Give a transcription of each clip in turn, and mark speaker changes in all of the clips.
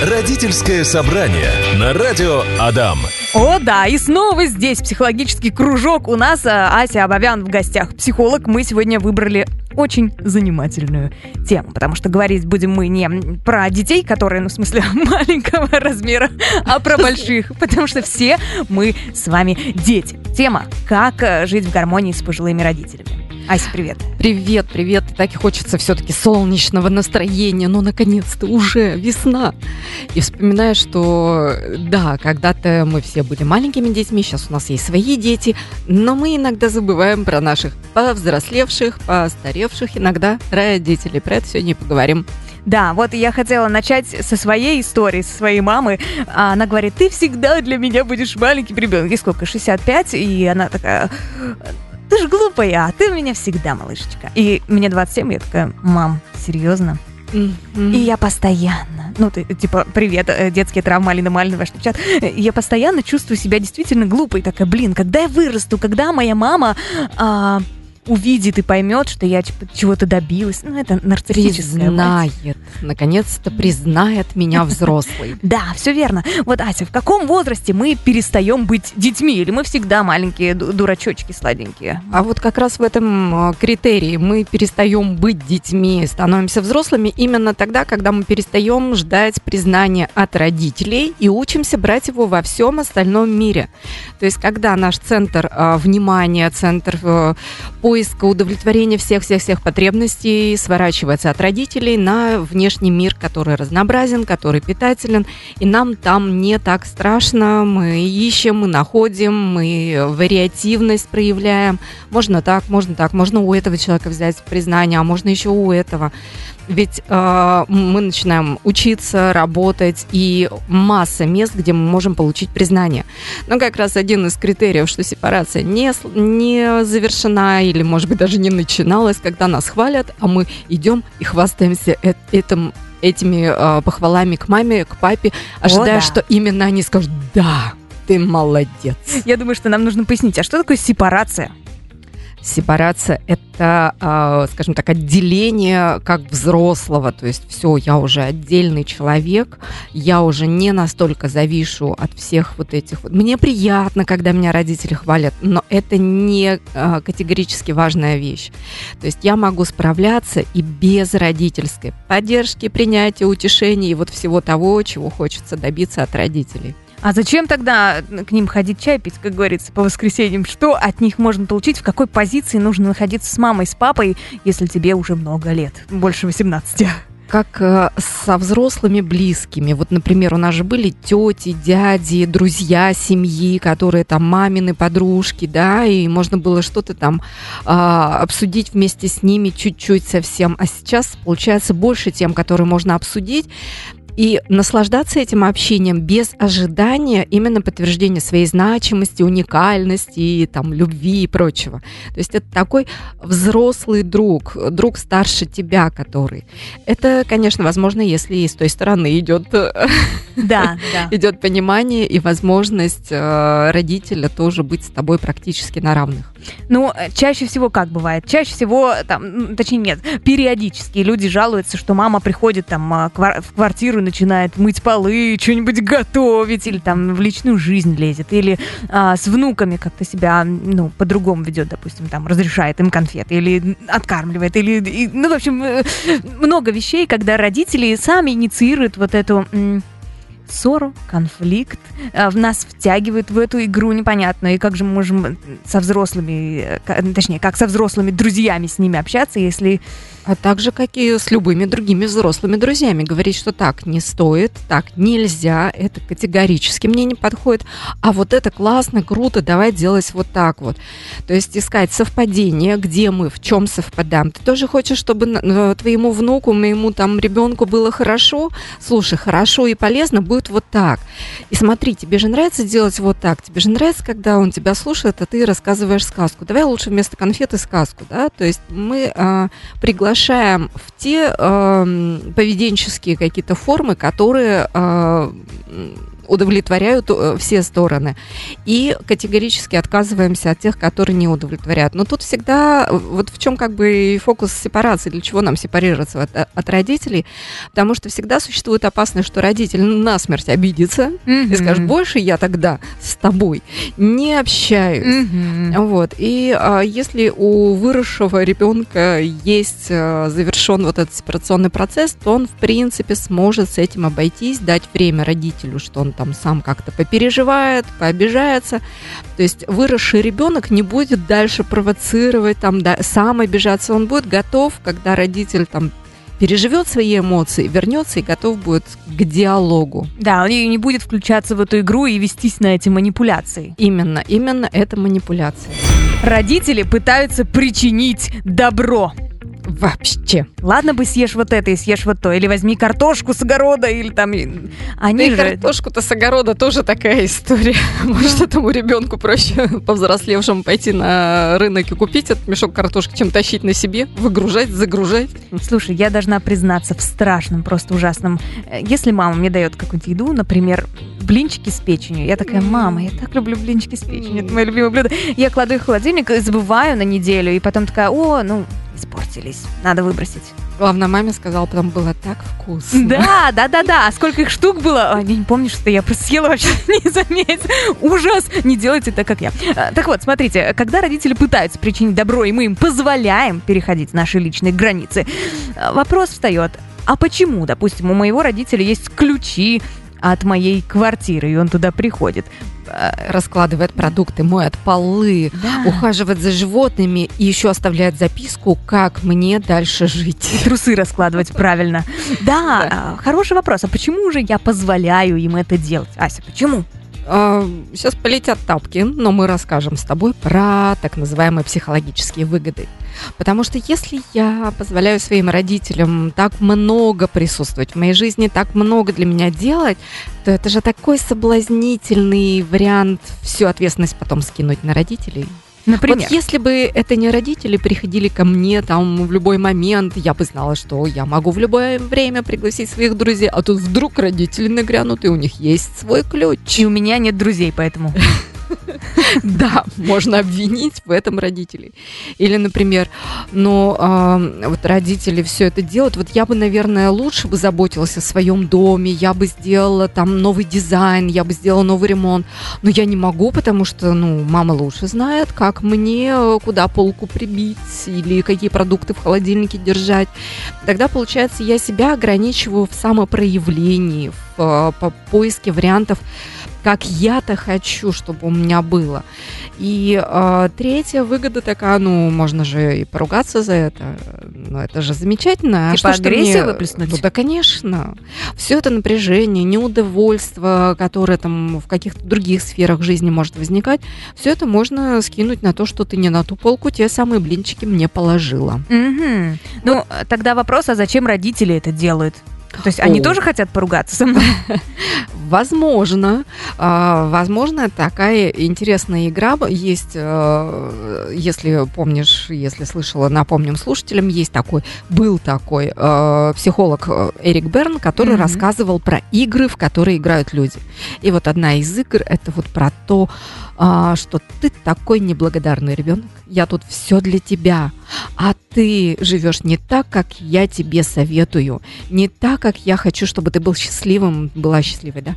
Speaker 1: Родительское собрание на радио Адам.
Speaker 2: О, да, и снова здесь психологический кружок. У нас а, Ася Абовян в гостях. Психолог. Мы сегодня выбрали очень занимательную тему, потому что говорить будем мы не про детей, которые, ну, в смысле, маленького размера, а про больших, потому что все мы с вами дети. Тема «Как э, жить в гармонии с пожилыми родителями». Ася, привет.
Speaker 3: Привет, привет. Так и хочется все-таки солнечного настроения. Ну, наконец-то уже весна. И вспоминаю, что да, когда-то мы все были маленькими детьми, сейчас у нас есть свои дети, но мы иногда забываем про наших повзрослевших, постаревших иногда родителей. Про это сегодня и поговорим.
Speaker 2: Да, вот я хотела начать со своей истории, со своей мамы. Она говорит, ты всегда для меня будешь маленьким ребенком. Ей сколько, 65? И она такая, ты же глупая, а ты у меня всегда малышечка. И мне 27, я такая, мам, серьезно? Mm-hmm. И я постоянно, ну, ты, типа, привет, э, детские травмы Алина Мальнова, что чат. Я постоянно чувствую себя действительно глупой. Такая, блин, когда я вырасту, когда моя мама а, увидит и поймет, что я типа, чего-то добилась. Ну, это нарциссическое.
Speaker 3: Признает. Наконец-то признает меня взрослый.
Speaker 2: Да, все верно. Вот, Ася, в каком возрасте мы перестаем быть детьми? Или мы всегда маленькие дурачочки сладенькие?
Speaker 3: А вот как раз в этом э, критерии мы перестаем быть детьми, становимся взрослыми именно тогда, когда мы перестаем ждать признания от родителей и учимся брать его во всем остальном мире. То есть, когда наш центр э, внимания, центр э, поиска поиска удовлетворения всех-всех-всех потребностей сворачивается от родителей на внешний мир, который разнообразен, который питателен, и нам там не так страшно, мы ищем, мы находим, мы вариативность проявляем. Можно так, можно так, можно у этого человека взять признание, а можно еще у этого. Ведь э, мы начинаем учиться, работать, и масса мест, где мы можем получить признание. Но как раз один из критериев, что сепарация не, не завершена или, может быть, даже не начиналась, когда нас хвалят, а мы идем и хвастаемся этим этими э, похвалами к маме, к папе, ожидая, О, да. что именно они скажут «да, ты молодец».
Speaker 2: Я думаю, что нам нужно пояснить, а что такое сепарация?
Speaker 3: Сепарация – это, а, скажем так, отделение как взрослого, то есть все, я уже отдельный человек, я уже не настолько завишу от всех вот этих. Мне приятно, когда меня родители хвалят, но это не а, категорически важная вещь. То есть я могу справляться и без родительской поддержки, принятия, утешения и вот всего того, чего хочется добиться от родителей.
Speaker 2: А зачем тогда к ним ходить чай пить, как говорится, по воскресеньям? Что от них можно получить? В какой позиции нужно находиться с мамой, с папой, если тебе уже много лет? Больше 18
Speaker 3: как э, со взрослыми близкими. Вот, например, у нас же были тети, дяди, друзья семьи, которые там мамины подружки, да, и можно было что-то там э, обсудить вместе с ними чуть-чуть совсем. А сейчас получается больше тем, которые можно обсудить и наслаждаться этим общением без ожидания именно подтверждения своей значимости, уникальности, и, там, любви и прочего. То есть это такой взрослый друг, друг старше тебя, который. Это, конечно, возможно, если и с той стороны идет, да, да. идет понимание и возможность э, родителя тоже быть с тобой практически на равных.
Speaker 2: Ну, чаще всего как бывает? Чаще всего, там, точнее нет, периодически люди жалуются, что мама приходит там а, в квартиру начинает мыть полы, что-нибудь готовить, или там в личную жизнь лезет, или а, с внуками как-то себя, ну, по-другому ведет, допустим, там, разрешает им конфеты, или откармливает, или, и, ну, в общем, э, много вещей, когда родители сами инициируют вот эту ссору, конфликт, э, в нас втягивают в эту игру непонятно. И как же мы можем со взрослыми, э, точнее, как со взрослыми друзьями с ними общаться, если
Speaker 3: а также, как и с любыми другими взрослыми друзьями, говорить, что так не стоит, так нельзя, это категорически мне не подходит, а вот это классно, круто, давай делать вот так вот. То есть искать совпадение, где мы, в чем совпадаем. Ты тоже хочешь, чтобы твоему внуку, моему там ребенку было хорошо? Слушай, хорошо и полезно будет вот так. И смотри, тебе же нравится делать вот так, тебе же нравится, когда он тебя слушает, а ты рассказываешь сказку. Давай лучше вместо конфеты сказку, да? То есть мы а, приглашаем приглашаем в те э, поведенческие какие-то формы, которые э, удовлетворяют э, все стороны. И категорически отказываемся от тех, которые не удовлетворяют. Но тут всегда, э, вот в чем как бы фокус сепарации, для чего нам сепарироваться от, от родителей, потому что всегда существует опасность, что родитель насмерть обидится mm-hmm. и скажет, больше я тогда с тобой не общаюсь. Mm-hmm. Вот. И а, если у выросшего ребенка есть а, завершен вот этот сепарационный процесс, то он, в принципе, сможет с этим обойтись, дать время родителю, что он там сам как-то попереживает, пообижается. То есть выросший ребенок не будет дальше провоцировать, там, да, сам обижаться. Он будет готов, когда родитель там переживет свои эмоции, вернется и готов будет к диалогу.
Speaker 2: Да, он не будет включаться в эту игру и вестись на эти манипуляции.
Speaker 3: Именно, именно это манипуляция.
Speaker 2: Родители пытаются причинить добро.
Speaker 3: Вообще.
Speaker 2: Ладно бы съешь вот это и съешь вот то. Или возьми картошку с огорода, или там...
Speaker 3: Они да же... картошку-то с огорода тоже такая история. Может, этому ребенку проще повзрослевшему пойти на рынок и купить этот мешок картошки, чем тащить на себе, выгружать, загружать.
Speaker 2: Слушай, я должна признаться в страшном, просто ужасном. Если мама мне дает какую-нибудь еду, например, блинчики с печенью, я такая, мама, я так люблю блинчики с печенью, это мое любимое блюдо. Я кладу их в холодильник, забываю на неделю, и потом такая, о, ну, испортились. Надо выбросить.
Speaker 3: Главное, маме сказала, потом было так вкусно.
Speaker 2: Да, да, да, да. А сколько их штук было? А, я не помню, что я просто съела вообще не заметить. Ужас. Не делайте так, как я. А, так вот, смотрите, когда родители пытаются причинить добро, и мы им позволяем переходить наши личные границы, а, вопрос встает. А почему, допустим, у моего родителя есть ключи от моей квартиры, и он туда приходит.
Speaker 3: Э, раскладывает продукты, моет полы, да. ухаживает за животными и еще оставляет записку, как мне дальше жить.
Speaker 2: И трусы раскладывать правильно. Да, да, хороший вопрос. А почему же я позволяю им это делать? Ася, почему?
Speaker 3: Сейчас полетят тапки, но мы расскажем с тобой про так называемые психологические выгоды. Потому что если я позволяю своим родителям так много присутствовать в моей жизни, так много для меня делать, то это же такой соблазнительный вариант всю ответственность потом скинуть на родителей. Например? Вот если бы это не родители приходили ко мне там в любой момент, я бы знала, что я могу в любое время пригласить своих друзей, а тут вдруг родители нагрянут, и у них есть свой ключ.
Speaker 2: И у меня нет друзей, поэтому...
Speaker 3: Да, можно обвинить в этом родителей. Или, например, ну, вот родители все это делают. Вот я бы, наверное, лучше бы заботилась о своем доме, я бы сделала там новый дизайн, я бы сделала новый ремонт. Но я не могу, потому что, ну, мама лучше знает, как мне куда полку прибить или какие продукты в холодильнике держать. Тогда, получается, я себя ограничиваю в самопроявлении, в, в поиске вариантов как я-то хочу, чтобы у меня было. И э, третья выгода такая, ну, можно же и поругаться за это. Ну, это же замечательно.
Speaker 2: А типа а что, агрессию что мне... выплеснуть? Ну,
Speaker 3: да, конечно. Все это напряжение, неудовольство, которое там в каких-то других сферах жизни может возникать, все это можно скинуть на то, что ты не на ту полку те самые блинчики мне положила.
Speaker 2: Угу. Ну, тогда вопрос, а зачем родители это делают? То есть они тоже хотят поругаться со мной?
Speaker 3: Возможно. А, возможно, такая интересная игра есть, э, если помнишь, если слышала, напомним слушателям, есть такой, был такой э, психолог э, Эрик Берн, который mm-hmm. рассказывал про игры, в которые играют люди. И вот одна из игр это вот про то, а, что ты такой неблагодарный ребенок, я тут все для тебя, а ты живешь не так, как я тебе советую, не так, как я хочу, чтобы ты был счастливым, была счастливой, да.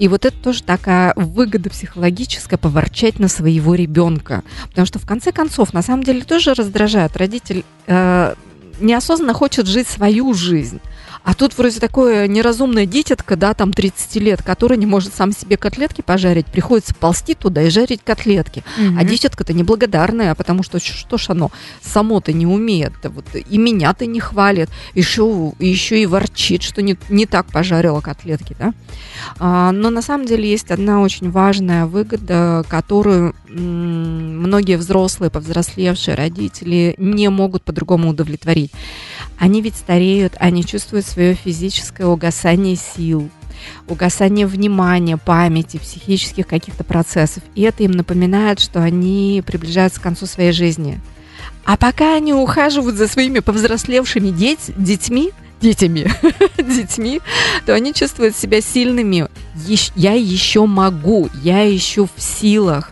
Speaker 3: И вот это тоже такая выгода психологическая поворчать на своего ребенка, потому что в конце концов, на самом деле, тоже раздражает. Родитель э, неосознанно хочет жить свою жизнь. А тут вроде такое неразумное дитятка, да, там 30 лет, который не может сам себе котлетки пожарить, приходится ползти туда и жарить котлетки. Mm-hmm. А дитятка-то неблагодарная, потому что что ж оно само-то не умеет, вот, и меня-то не хвалит, еще, еще и ворчит, что не, не так пожарила котлетки, да. А, но на самом деле есть одна очень важная выгода, которую многие взрослые, повзрослевшие родители не могут по-другому удовлетворить. Они ведь стареют, они чувствуют свое физическое угасание сил, угасание внимания, памяти, психических каких-то процессов. И это им напоминает, что они приближаются к концу своей жизни. А пока они ухаживают за своими повзрослевшими деть, детьми, детьми, детьми, то они чувствуют себя сильными. Я еще могу, я еще в силах.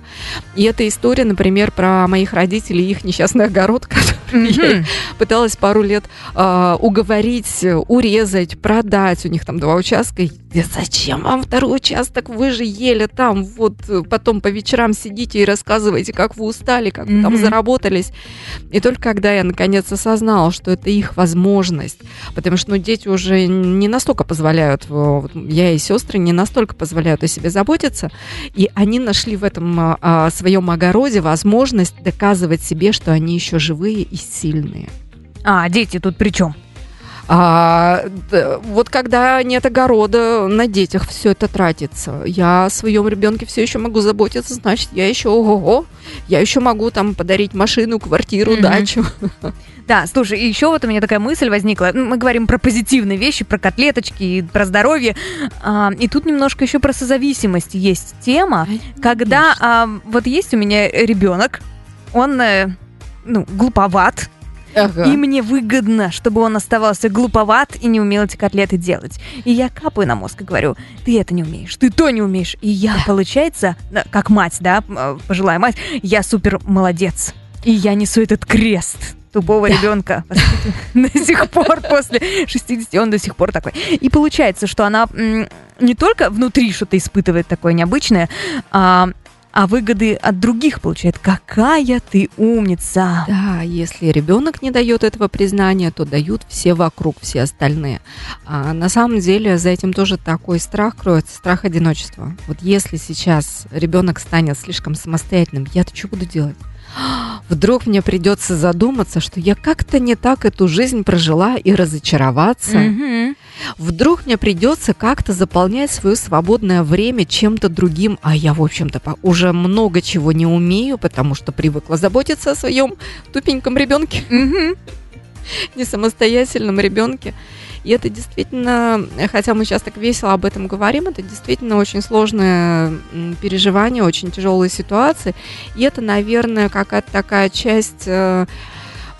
Speaker 3: И эта история, например, про моих родителей и их несчастный огород, который я
Speaker 2: Мгм.
Speaker 3: пыталась пару лет а, уговорить, урезать, продать. У них там два участка. И я, зачем вам второй участок? Вы же ели там. Вот э, потом по вечерам сидите и рассказываете, как вы устали, как вы там заработались. И только когда я наконец осознала, что это их возможность, потому что ну, дети уже не настолько позволяют, э, вот я и сестры не настолько позволяют о себе заботиться, и они нашли в этом а, своем огороде возможность доказывать себе, что они еще живые и сильные.
Speaker 2: А, дети тут при чем?
Speaker 3: А, вот когда нет огорода, на детях все это тратится. Я о своем ребенке все еще могу заботиться, значит, я еще ого-го, я еще могу там подарить машину, квартиру,
Speaker 2: Мгм.
Speaker 3: дачу.
Speaker 2: Да, слушай, и еще вот у меня такая мысль возникла. Ну, Мы говорим про позитивные вещи, про котлеточки, и про здоровье. А, и тут немножко еще про созависимость есть тема. Когда а, вот есть у меня ребенок, он э, ну, глуповат,
Speaker 3: Ага.
Speaker 2: и мне выгодно, чтобы он оставался глуповат и не умел эти котлеты делать. И я капаю на мозг и говорю, ты это не умеешь, ты то не умеешь. И я, получается, как мать, да, э, пожилая мать, я супер молодец. И я несу этот крест тупого
Speaker 3: Да.
Speaker 2: ребенка до сих пор после 60 он до сих пор такой. И получается, что она не только внутри что-то испытывает такое необычное, а, а выгоды от других получает. Какая ты умница!
Speaker 3: Да, если ребенок не дает этого признания, то дают все вокруг, все остальные. А на самом деле за этим тоже такой страх кроется, страх одиночества. Вот если сейчас ребенок станет слишком самостоятельным, я-то что буду делать? Вдруг мне придется задуматься, что я как-то не так эту жизнь прожила и разочароваться. Вдруг мне придется как-то заполнять свое свободное время чем-то другим, а я, в общем-то, уже много чего не умею, потому что привыкла заботиться о своем тупеньком ребенке, не самостоятельном ребенке. И это действительно, хотя мы сейчас так весело об этом говорим, это действительно очень сложное переживание, очень тяжелые ситуации. И это, наверное, какая-то такая часть э,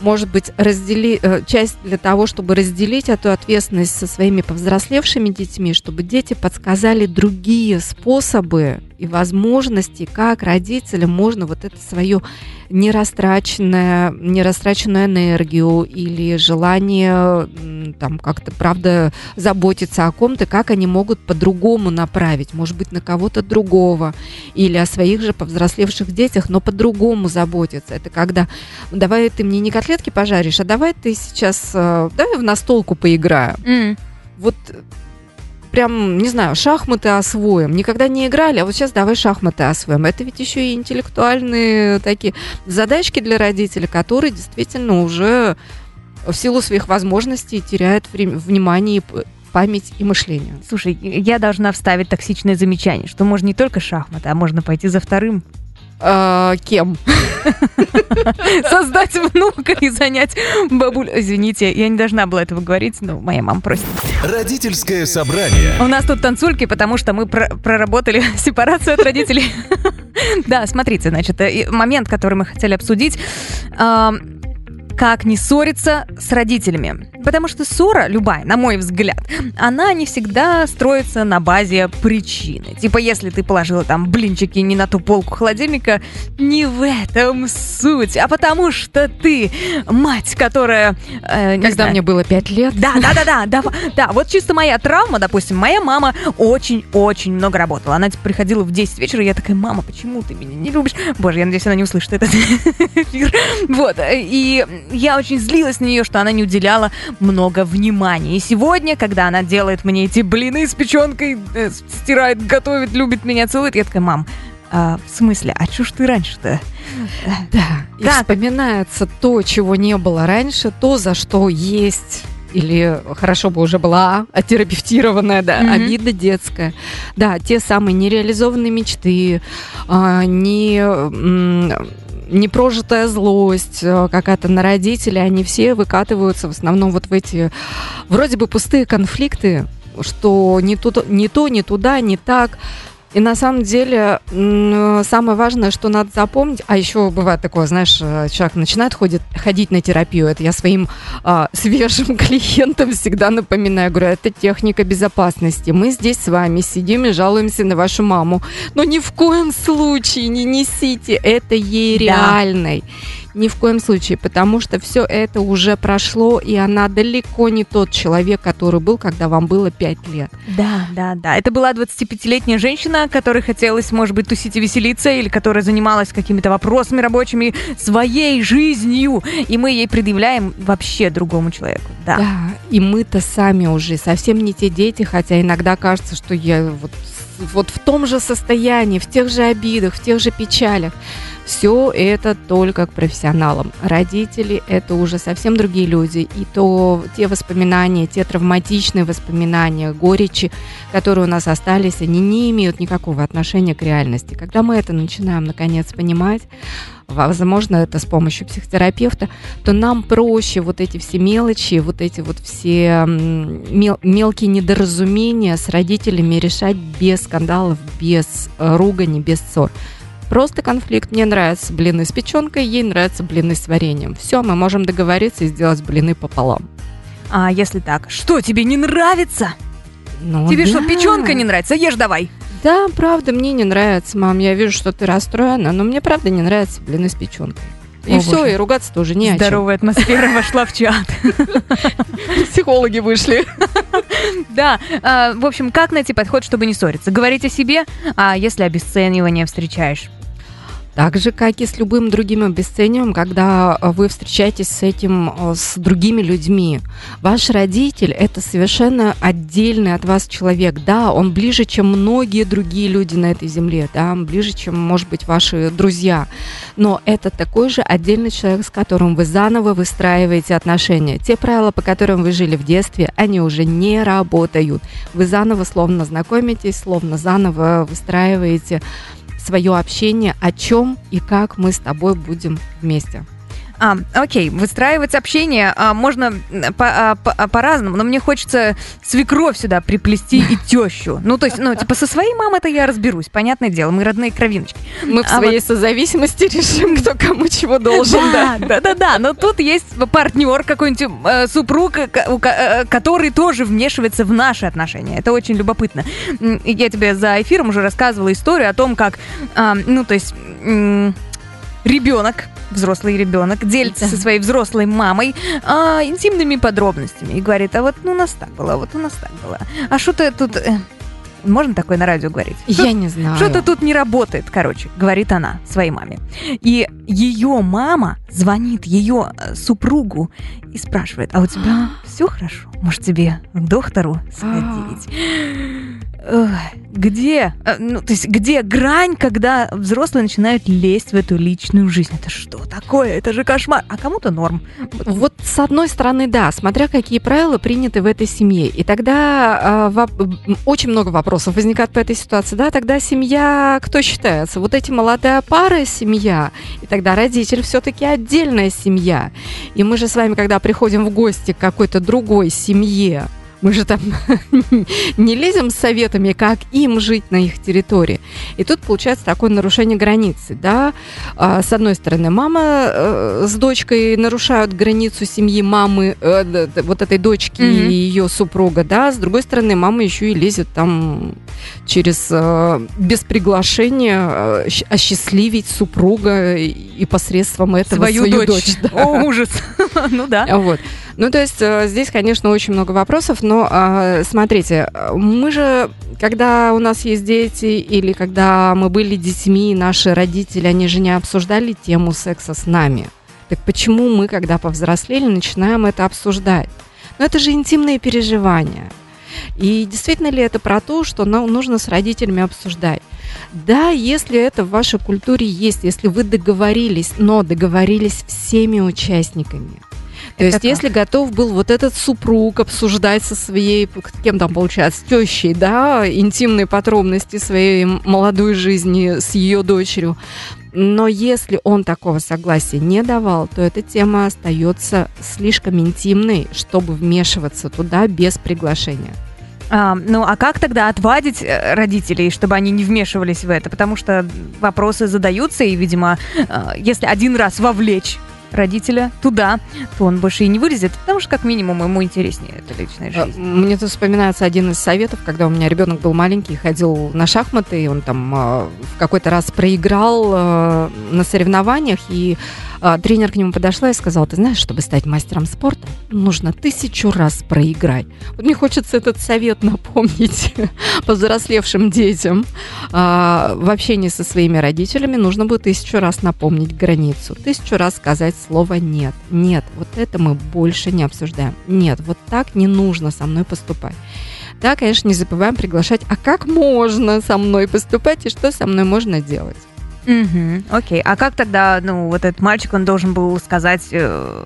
Speaker 3: может быть, раздели, э, часть для того, чтобы разделить эту ответственность со своими повзрослевшими детьми, чтобы дети подсказали другие способы и возможности, как родителям можно вот это свою нерастраченное, нерастраченную энергию или желание там как-то, правда, заботиться о ком-то, как они могут по-другому направить, может быть, на кого-то другого или о своих же повзрослевших детях, но по-другому заботиться. Это когда давай ты мне не котлетки пожаришь, а давай ты сейчас, э, давай в настолку поиграем.
Speaker 2: М.
Speaker 3: Вот прям, не знаю, шахматы освоим. Никогда не играли, а вот сейчас давай шахматы освоим. Это ведь еще и интеллектуальные такие задачки для родителей, которые действительно уже в силу своих возможностей теряют вре- внимание, и память и мышление.
Speaker 2: Слушай, я должна вставить токсичное замечание, что можно не только шахматы, а можно пойти за вторым.
Speaker 3: А, кем?
Speaker 2: Создать внука и занять бабуль. Извините, я не должна была этого говорить, но моя мама просит.
Speaker 1: Родительское собрание.
Speaker 2: У нас тут танцульки, потому что мы про- проработали сепарацию от родителей. Да, смотрите, значит, э, момент, который мы хотели обсудить. Как не ссориться с родителями. Потому что ссора, любая, на мой взгляд, она не всегда строится на базе причины. Типа, если ты положила там блинчики не на ту полку холодильника, не в этом суть, а потому что ты мать, которая... э,
Speaker 3: Когда
Speaker 2: знаю,
Speaker 3: мне было пять лет.
Speaker 2: да, да, да, да, да, да. Вот чисто моя травма, допустим, моя мама очень-очень много работала. Она типа, приходила в 10 вечера, и я такая, мама, почему ты меня не любишь? Боже, я надеюсь, она не услышит этот эфир. Вот, и я очень злилась на нее, что она не уделяла много внимания. И сегодня, когда она делает мне эти блины с печенкой, э, стирает, готовит, любит меня, целует, я такая, мам, а, в смысле, а чё ж ты раньше-то?
Speaker 3: Да, и
Speaker 2: Как?
Speaker 3: вспоминается то, чего не было раньше, то, за что есть или хорошо бы уже была оттерапевтированная, да,
Speaker 2: Мгм.
Speaker 3: обида детская. Да, те самые нереализованные мечты, а, не, непрожитая злость э, какая-то на родителей, они все выкатываются в основном вот в эти вроде бы пустые конфликты, что не, тут, не то, не туда, не так. И на самом деле самое важное, что надо запомнить, а еще бывает такое, знаешь, э, человек начинает ходить, ходить на терапию, это я своим а, свежим клиентам всегда напоминаю, говорю, это техника безопасности. Мы здесь с вами сидим и жалуемся на вашу маму, но ни в коем случае не несите это ей
Speaker 2: Да.
Speaker 3: реальной. Ни в коем случае, потому что все это уже прошло, и она далеко не тот человек, который был, когда вам было 5 лет.
Speaker 2: Да, да, да. Это была 25-летняя женщина, которой хотелось, может быть, тусить и веселиться, или которая занималась какими-то вопросами рабочими своей жизнью. И мы ей предъявляем вообще другому человеку. Да.
Speaker 3: Да, и мы-то сами уже совсем не те дети, хотя иногда кажется, что я вот, вот в том же состоянии, в тех же обидах, в тех же печалях. Все это только к профессионалам. Родители – это уже совсем другие люди. И то те воспоминания, те травматичные воспоминания, горечи, которые у нас остались, они не имеют никакого отношения к реальности. Когда мы это начинаем, наконец, понимать, возможно, это с помощью психотерапевта, то нам проще вот эти все мелочи, вот эти вот все мел- мелкие недоразумения с родителями решать без скандалов, без э, ругани, без ссор. Просто конфликт. Мне нравятся блины с печенкой, ей нравятся блины с вареньем. Все, мы можем договориться и сделать блины пополам.
Speaker 2: А если так, что тебе не нравится?
Speaker 3: Ну
Speaker 2: тебе что,
Speaker 3: да.
Speaker 2: печенка не нравится? Ешь давай.
Speaker 3: Да, правда, мне не нравится, мам. Я вижу, что ты расстроена, но мне правда не нравятся блины с печенкой. И
Speaker 2: О,
Speaker 3: все,
Speaker 2: боже.
Speaker 3: и ругаться тоже не о чем.
Speaker 2: Здоровая атмосфера вошла в чат.
Speaker 3: Психологи вышли.
Speaker 2: Да, а, в общем, как найти подход, чтобы не ссориться? Говорить о себе, а если обесценивание встречаешь?
Speaker 3: Так же, как и с любым другим обесцениванием, когда э, вы встречаетесь с этим, э, с другими людьми. Ваш родитель – это совершенно отдельный от вас человек. Да, он ближе, чем многие другие люди на этой земле, да, ближе, чем, может быть, ваши друзья. Но это такой же отдельный человек, с которым вы заново выстраиваете отношения. Те правила, по которым вы жили в детстве, они уже не работают. Вы заново словно знакомитесь, словно заново выстраиваете свое общение, о чем и как мы с тобой будем вместе.
Speaker 2: А, окей, выстраивать общение а, можно по- а, по- а, по-разному, но мне хочется свекровь сюда приплести и тещу. Ну, то есть, ну, типа, со своей мамой-то я разберусь, понятное дело, мы родные кровиночки.
Speaker 3: Мы в
Speaker 2: А
Speaker 3: своей созависимости решим, кто кому чего должен, да.
Speaker 2: да, да, да, но тут есть партнер какой-нибудь, э, супруг, э, э, который тоже вмешивается в наши отношения. Это очень любопытно. Я тебе за эфиром уже рассказывала историю о том, как, а, ну, то есть... Ребенок, взрослый ребенок, делится со своей взрослой мамой а, интимными подробностями и говорит, а вот ну, у нас так было, вот у нас так было. А что-то тут... э, можно такое на радио говорить?
Speaker 3: Я не знаю.
Speaker 2: Что-то тут не работает, короче, говорит она своей маме. И ее мама звонит ее э, супругу и спрашивает, а у тебя все хорошо? Может, тебе к доктору сходить? Где, э, ну, то есть, где грань, когда взрослые начинают лезть в эту личную жизнь? Это что такое? Это же кошмар. А кому-то норм.
Speaker 3: Вот с одной стороны, да, смотря какие правила приняты в этой семье. И тогда м, очень много вопросов возникает по этой ситуации. Да, тогда семья, кто считается? Вот эти молодая пара семья, и тогда родитель все-таки отдельная семья. И мы же с вами, когда приходим в гости к какой-то другой семье, мы же там не лезем с советами, как им жить на их территории. И тут получается такое нарушение границы, да. А, С одной стороны, мама э, с дочкой нарушают границу семьи мамы, э, вот этой дочки
Speaker 2: Мгм.
Speaker 3: и ее супруга, да. С другой стороны, мама еще и лезет там через э, без приглашения осчастливить супруга и, посредством этого
Speaker 2: Свою, дочь.
Speaker 3: да.
Speaker 2: О, ужас. Ну да.
Speaker 3: Вот. Ну, то есть э, здесь, конечно, очень много вопросов, но э, смотрите, мы же, когда у нас есть дети или когда мы были детьми, наши родители, они же не обсуждали тему секса с нами. Так почему мы, когда повзрослели, начинаем это обсуждать? Но это же интимные переживания. И действительно ли это про то, что нам нужно с родителями обсуждать? Да, если это в вашей культуре есть, если вы договорились, но договорились всеми участниками. То есть,
Speaker 2: как?
Speaker 3: если готов был вот этот супруг обсуждать со своей, кем там получается, тещей, да, интимные подробности своей молодой жизни с ее дочерью, но если он такого согласия не давал, то эта тема остается слишком интимной, чтобы вмешиваться туда без приглашения.
Speaker 2: А, ну, а как тогда отвадить э, родителей, чтобы они не вмешивались в это? Потому что вопросы задаются, и, видимо, э, если один раз вовлечь родителя туда, то он больше и не вылезет, потому что, как минимум, ему интереснее эта личная
Speaker 3: А,
Speaker 2: жизнь.
Speaker 3: Мне тут вспоминается один из советов, когда у меня ребенок был маленький, ходил на шахматы, и он там а, в какой-то раз проиграл а, на соревнованиях, и а, тренер к нему подошла и сказала, ты знаешь, чтобы стать мастером спорта, нужно тысячу раз проиграть. Вот мне хочется этот совет напомнить повзрослевшим детям. А, в общении со своими родителями нужно будет тысячу раз напомнить границу, тысячу раз сказать слово «нет». Нет, вот это мы больше не обсуждаем. Нет, вот так не нужно со мной поступать. Да, конечно, не забываем приглашать, а как можно со мной поступать и что со мной можно делать.
Speaker 2: Мгм, окей. А как тогда, ну, вот этот мальчик, он должен был сказать э,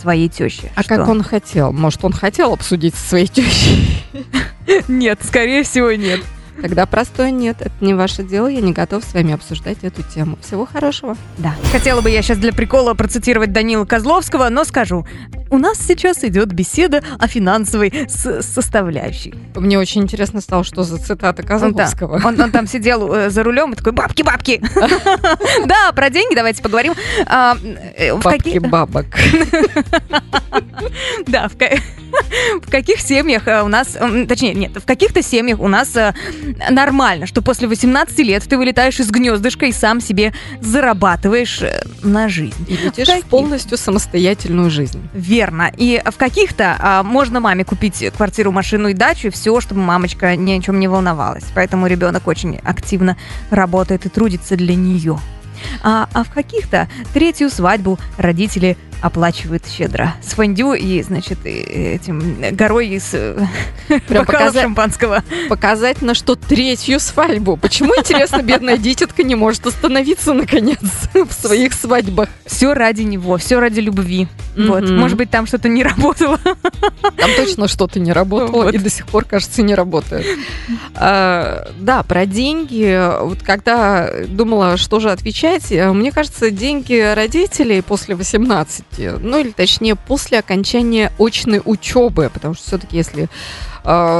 Speaker 2: своей теще?
Speaker 3: А
Speaker 2: что?
Speaker 3: как он хотел? Может, он хотел обсудить со своей тещей?
Speaker 2: Нет, скорее всего, нет.
Speaker 3: Тогда простое нет, это не ваше дело, я не готов с вами обсуждать эту тему. Всего хорошего.
Speaker 2: Да. Хотела бы я сейчас для прикола процитировать Данила Козловского, но скажу. У нас сейчас идет беседа о финансовой составляющей.
Speaker 3: Мне очень интересно стало, что за цитата Козловского.
Speaker 2: Он, он там сидел э, за рулем и такой, бабки, бабки. Да, про деньги давайте поговорим. А, э,
Speaker 3: Бабки бабок.
Speaker 2: Да, в, ка- в каких семьях э, у нас, точнее, нет, в каких-то семьях у нас э, нормально, что после 18 лет ты вылетаешь из гнездышка и сам себе зарабатываешь э, на жизнь.
Speaker 3: И летишь
Speaker 2: Каких?
Speaker 3: в полностью самостоятельную жизнь.
Speaker 2: Верно. И в каких-то а, можно маме купить квартиру, машину и дачу, и все, чтобы мамочка ни о чем не волновалась. Поэтому ребенок очень активно работает и трудится для нее. А, а в каких-то третью свадьбу родители оплачивают щедро. С фондю и, значит, этим горой из э,
Speaker 3: Прям показать-
Speaker 2: шампанского.
Speaker 3: Показать на что третью свадьбу. Почему, интересно, бедная дитятка не может остановиться, наконец, в своих свадьбах?
Speaker 2: Все ради него, все ради любви. Вот. Может быть, там что-то не работало.
Speaker 3: Там точно что-то не работало
Speaker 2: Вот.
Speaker 3: и до сих пор, кажется, не работает. А, да, про деньги. Вот когда думала, что же отвечать, э, мне кажется, деньги родителей после 18, ну или точнее после окончания очной учебы, потому что все-таки если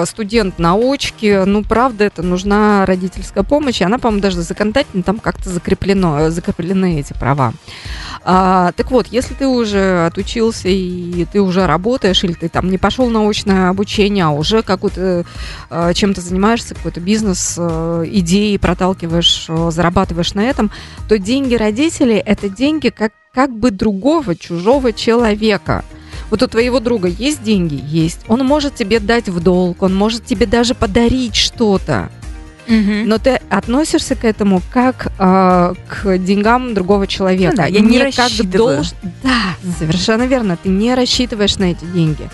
Speaker 3: студент на очке, ну, правда, это нужна родительская помощь, и она, по-моему, даже законодательно там как-то закреплено, э, закреплены эти права. А, так вот, если ты уже отучился и ты уже работаешь, или ты там не пошел на очное обучение, а уже какой-то э, чем-то занимаешься, какой-то бизнес, э, идеи проталкиваешь, э, зарабатываешь на этом, то деньги родителей это деньги как, как бы другого, чужого человека. Вот у твоего друга есть деньги? Есть. Он может тебе дать в долг, он может тебе даже подарить что-то. Но ты относишься к этому как э, к деньгам другого человека.
Speaker 2: Ну да, я не
Speaker 3: как
Speaker 2: рассчитываю.
Speaker 3: долж- Да, совершенно верно. Ты не рассчитываешь на эти деньги.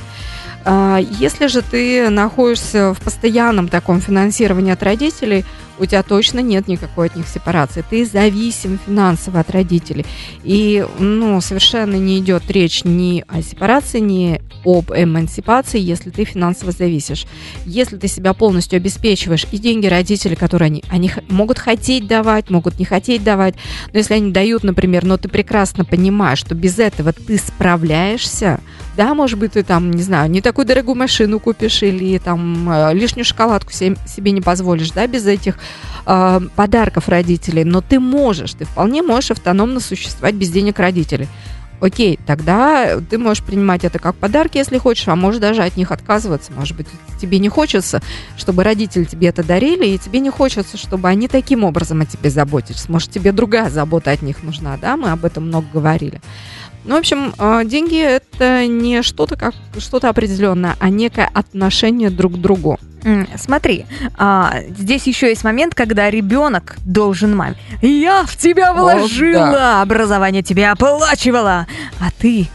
Speaker 3: А, Если же ты находишься в постоянном таком финансировании от родителей, у тебя точно нет никакой от них сепарации. Ты зависим финансово от родителей. И ну, совершенно не идет речь ни о сепарации, ни об эмансипации, если ты финансово зависишь. Если ты себя полностью обеспечиваешь, и деньги родителей, которые они, они могут хотеть давать, могут не хотеть давать, но если они дают, например, но ты прекрасно понимаешь, что без этого ты справляешься, да, может быть, ты там, не знаю, не такую дорогую машину купишь или там э, лишнюю шоколадку се- себе не позволишь, да, без этих э, подарков родителей, но ты можешь, ты вполне можешь автономно существовать без денег родителей. Окей, тогда ты можешь принимать это как подарки, если хочешь, а можешь даже от них отказываться. Может быть, тебе не хочется, чтобы родители тебе это дарили, и тебе не хочется, чтобы они таким образом о тебе заботились. Может, тебе другая забота от них нужна, да? Мы об этом много говорили. Ну, в общем, э, деньги это не что-то как что-то определенное, а некое отношение друг к другу.
Speaker 2: Смотри, а, здесь еще есть момент, когда ребенок должен маме. Я в тебя
Speaker 3: О,
Speaker 2: вложила, образование тебе оплачивала, а ты...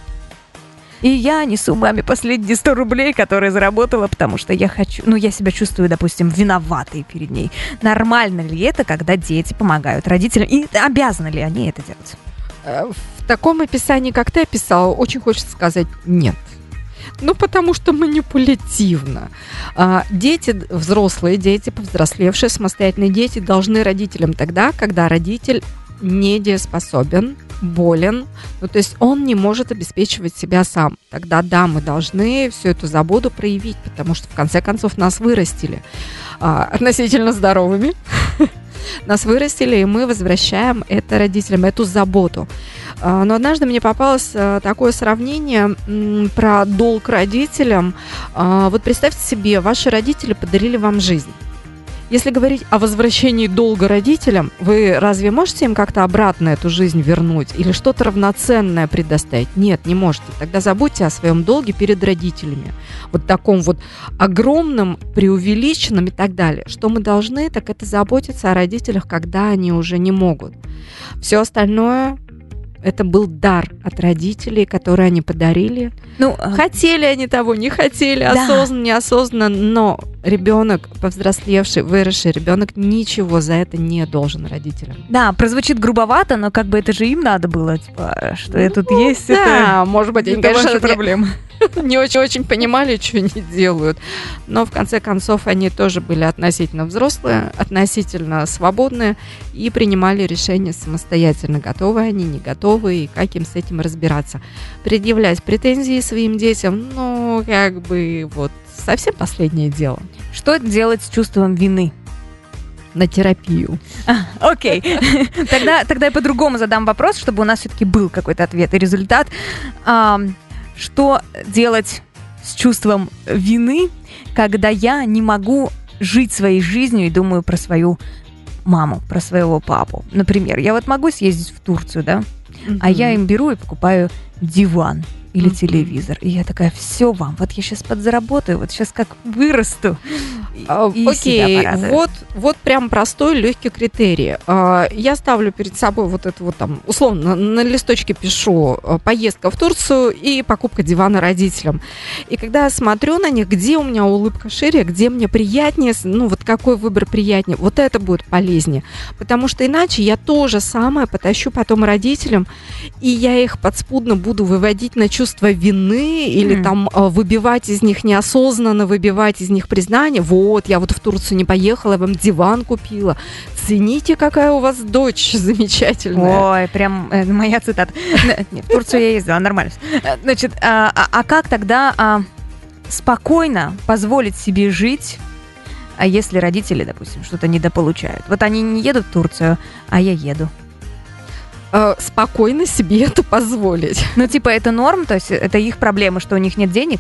Speaker 2: И я несу маме последние 100 рублей, которые заработала, потому что я хочу... Ну, я себя чувствую, допустим, виноватой перед ней. Нормально ли это, когда дети помогают родителям? И обязаны ли они это делать?
Speaker 3: В таком описании, как ты описал, очень хочется сказать нет. Ну, потому что манипулятивно. А, Дети, взрослые дети, повзрослевшие, самостоятельные дети должны родителям тогда, когда родитель недееспособен болен, ну, то есть он не может обеспечивать себя сам. Тогда да, мы должны всю эту заботу проявить, потому что в конце концов нас вырастили а, относительно здоровыми. Нас вырастили, и мы возвращаем это родителям, эту заботу. А, но однажды мне попалось а, такое сравнение про долг родителям. А, вот представьте себе, ваши родители подарили вам жизнь. Если говорить о возвращении долга родителям, вы разве можете им как-то обратно эту жизнь вернуть или что-то равноценное предоставить? Нет, не можете. Тогда забудьте о своем долге перед родителями. Вот таком вот огромном, преувеличенном и так далее. Что мы должны, так это заботиться о родителях, когда они уже не могут. Все остальное это был дар от родителей, который они подарили. Ну, а хотели они того, не хотели, да. осознанно, неосознанно, но ребенок, повзрослевший, выросший ребенок, ничего за это не должен родителям.
Speaker 2: Да, прозвучит грубовато, но как бы это же им надо было, типа, что я тут
Speaker 3: ну,
Speaker 2: есть.
Speaker 3: Да, это, может быть, они, конечно, проблемы. не очень-очень понимали, что они делают. Но в конце концов они тоже были относительно взрослые, относительно свободные и принимали решения самостоятельно, готовы они, не готовы, и как им с этим разбираться. Предъявлять претензии своим детям, ну, как бы вот совсем последнее дело.
Speaker 2: Что делать с чувством вины?
Speaker 3: на терапию.
Speaker 2: А, окей. тогда, тогда я по-другому задам вопрос, чтобы у нас все-таки был какой-то ответ и результат. А, что делать с чувством вины, когда я не могу жить своей жизнью и думаю про свою маму, про своего папу. Например, я вот могу съездить в Турцию, да, mm-hmm. а я им беру и покупаю диван или телевизор. И я такая, все вам, вот я сейчас подзаработаю, вот сейчас как вырасту.
Speaker 3: А, и Окей, вот, вот прям простой, легкий критерий. А, я ставлю перед собой вот это вот там, условно, на листочке пишу а, поездка в Турцию и покупка дивана родителям. И когда я смотрю на них, где у меня улыбка шире, где мне приятнее, ну вот какой выбор приятнее, вот это будет полезнее. Потому что иначе я то же самое потащу потом родителям, и я их подспудно буду выводить на чувство вины или mm. там выбивать из них неосознанно, выбивать из них признание. Вот вот, я вот в Турцию не поехала, я вам диван купила. Цените, какая у вас дочь замечательная.
Speaker 2: Ой, прям э, моя цитата. Нет, в Турцию я ездила, нормально. Э, значит, а, а, а как тогда а, спокойно позволить себе жить а если родители, допустим, что-то недополучают? Вот они не едут в Турцию, а я еду
Speaker 3: э, спокойно себе это позволить.
Speaker 2: Ну, типа, это норм, то есть это их проблема, что у них нет денег?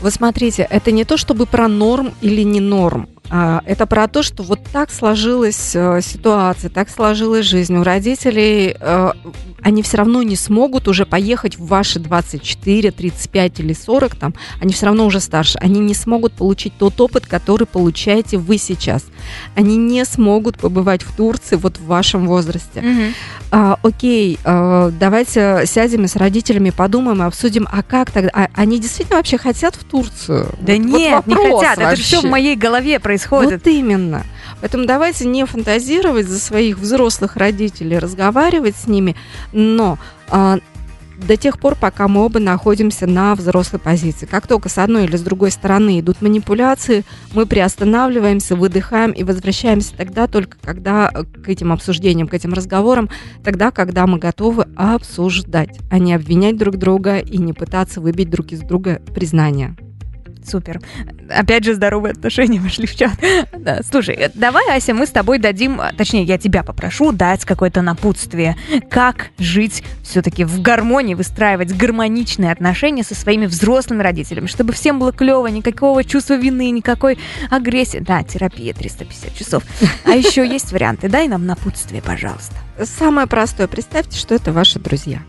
Speaker 3: Вы смотрите, это не то чтобы про норм или не норм. А, это про то, что вот так сложилась э, ситуация, так сложилась жизнь. У родителей э, они все равно не смогут уже поехать в ваши 24, 35 или 40, там, они все равно уже старше. Они не смогут получить тот опыт, который получаете вы сейчас. Они не смогут побывать в Турции вот в вашем возрасте. Mm-hmm. А, окей, а, давайте сядем и с родителями подумаем и обсудим, а как тогда? А, они действительно вообще хотят в Турцию?
Speaker 2: Да вот, нет, вот не хотят. Вообще. Это все в моей голове происходит происходит.
Speaker 3: Вот именно. Поэтому давайте не фантазировать за своих взрослых родителей, разговаривать с ними, но а, до тех пор, пока мы оба находимся на взрослой позиции. Как только с одной или с другой стороны идут манипуляции, мы приостанавливаемся, выдыхаем и возвращаемся тогда только когда э, к этим обсуждениям, к этим разговорам, тогда, когда мы готовы обсуждать, а не обвинять друг друга и не пытаться выбить друг из друга признание.
Speaker 2: Супер. Опять же, здоровые отношения вошли в чат. Да, слушай, давай, Ася, мы с тобой дадим, точнее, я тебя попрошу дать какое-то напутствие, как жить все-таки в гармонии, выстраивать гармоничные отношения со своими взрослыми родителями, чтобы всем было клево, никакого чувства вины, никакой агрессии. Да, терапия 350 часов. А еще есть варианты. Дай нам напутствие, пожалуйста.
Speaker 3: Самое простое. Представьте, что это ваши друзья.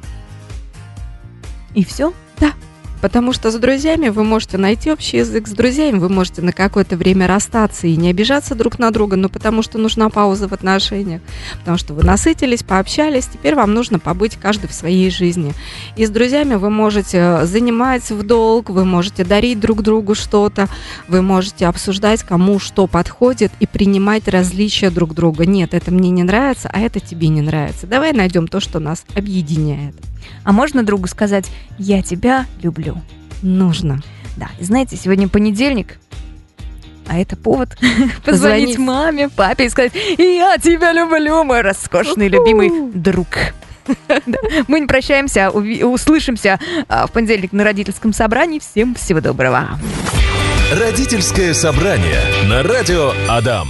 Speaker 2: И все?
Speaker 3: Да. Потому что с друзьями вы можете найти общий язык, с друзьями вы можете на какое-то время расстаться и не обижаться друг на друга, но потому что нужна пауза в отношениях, потому что вы насытились, пообщались, теперь вам нужно побыть каждый в своей жизни. И с друзьями вы можете занимать в долг, вы можете дарить друг другу что-то, вы можете обсуждать, кому что подходит и принимать различия друг друга. Нет, это мне не нравится, а это тебе не нравится. Давай найдем то, что нас объединяет.
Speaker 2: А можно другу сказать «я тебя люблю»?
Speaker 3: Нужно.
Speaker 2: Да, и знаете, сегодня понедельник, а это повод позвонить маме, папе и сказать «Я тебя люблю, мой роскошный любимый друг». Мы не прощаемся, услышимся а, в понедельник на родительском собрании. Всем всего доброго.
Speaker 1: Родительское собрание на радио Адам.